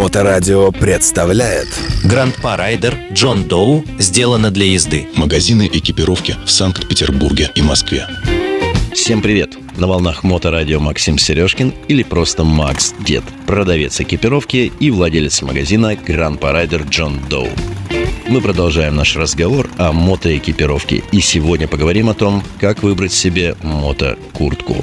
Моторадио представляет Гранд-па Райдер Джон Доу сделано для езды. Магазины экипировки в Санкт-Петербурге и Москве. Всем привет! На волнах Моторадио Максим Сережкин или просто Макс Дед, продавец экипировки и владелец магазина Гранд Райдер Джон Доу. Мы продолжаем наш разговор о мотоэкипировке и сегодня поговорим о том, как выбрать себе мотокуртку.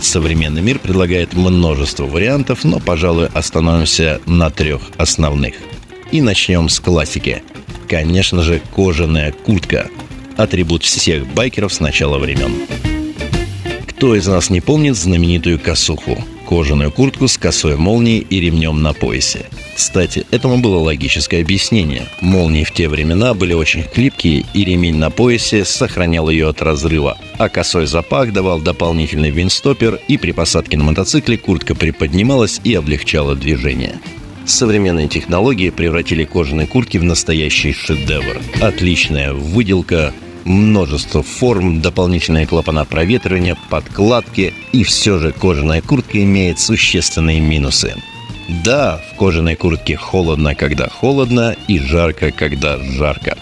Современный мир предлагает множество вариантов, но, пожалуй, остановимся на трех основных. И начнем с классики. Конечно же, кожаная куртка. Атрибут всех байкеров с начала времен. Кто из нас не помнит знаменитую косуху? Кожаную куртку с косой молнией и ремнем на поясе. Кстати, этому было логическое объяснение. Молнии в те времена были очень хлипкие, и ремень на поясе сохранял ее от разрыва, а косой запах давал дополнительный винстопер, и при посадке на мотоцикле куртка приподнималась и облегчала движение. Современные технологии превратили кожаные куртки в настоящий шедевр. Отличная выделка, множество форм, дополнительные клапана проветривания, подкладки, и все же кожаная куртка имеет существенные минусы. Да, в кожаной куртке холодно, когда холодно, и жарко, когда жарко.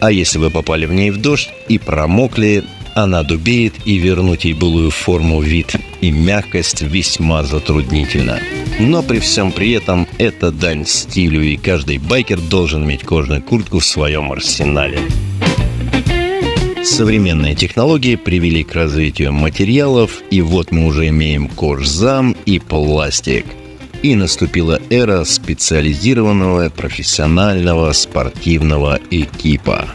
А если вы попали в ней в дождь и промокли, она дубеет, и вернуть ей былую форму, вид и мягкость весьма затруднительно. Но при всем при этом это дань стилю, и каждый байкер должен иметь кожаную куртку в своем арсенале. Современные технологии привели к развитию материалов, и вот мы уже имеем кожзам и пластик. И наступила эра специализированного профессионального спортивного экипа.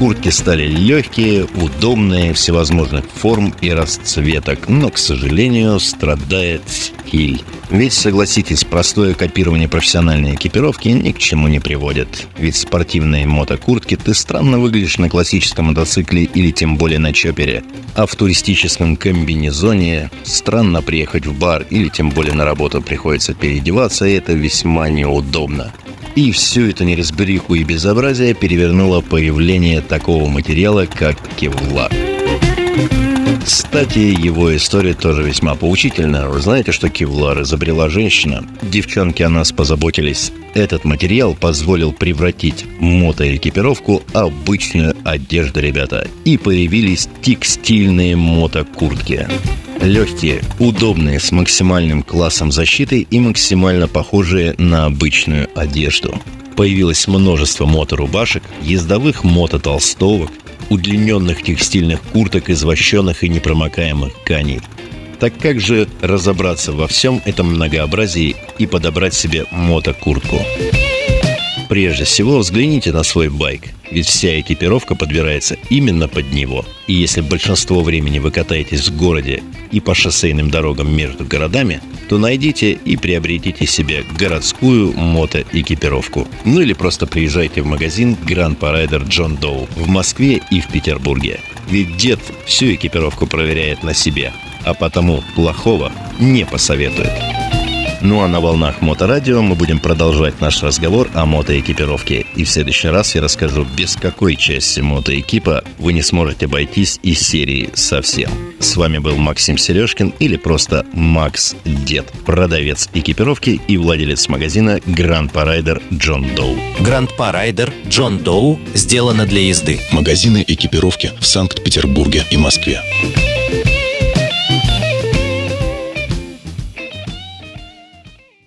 Куртки стали легкие, удобные, всевозможных форм и расцветок, но, к сожалению, страдает стиль. Ведь, согласитесь, простое копирование профессиональной экипировки ни к чему не приводит. Ведь в спортивной мотокуртке ты странно выглядишь на классическом мотоцикле или тем более на чопере. А в туристическом комбинезоне странно приехать в бар или тем более на работу приходится переодеваться, и это весьма неудобно. И всю эту неразбериху и безобразие перевернуло появление такого материала, как кевлар. Кстати, его история тоже весьма поучительна. Вы знаете, что кевлар изобрела женщина? Девчонки о нас позаботились. Этот материал позволил превратить мотоэкипировку обычную одежду, ребята. И появились текстильные мотокуртки. Легкие, удобные, с максимальным классом защиты и максимально похожие на обычную одежду. Появилось множество моторубашек, ездовых мототолстовок, удлиненных текстильных курток из вощеных и непромокаемых тканей. Так как же разобраться во всем этом многообразии и подобрать себе мотокуртку? Прежде всего взгляните на свой байк, ведь вся экипировка подбирается именно под него. И если большинство времени вы катаетесь в городе и по шоссейным дорогам между городами, то найдите и приобретите себе городскую мотоэкипировку. Ну или просто приезжайте в магазин Grand Rider John Doe в Москве и в Петербурге. Ведь дед всю экипировку проверяет на себе, а потому плохого не посоветует. Ну а на волнах Моторадио мы будем продолжать наш разговор о мотоэкипировке. И в следующий раз я расскажу, без какой части мотоэкипа вы не сможете обойтись из серии совсем. С вами был Максим Сережкин или просто Макс Дед, продавец экипировки и владелец магазина Grandpa Rider John Doe. Grandpa Rider John Doe сделано для езды. Магазины экипировки в Санкт-Петербурге и Москве.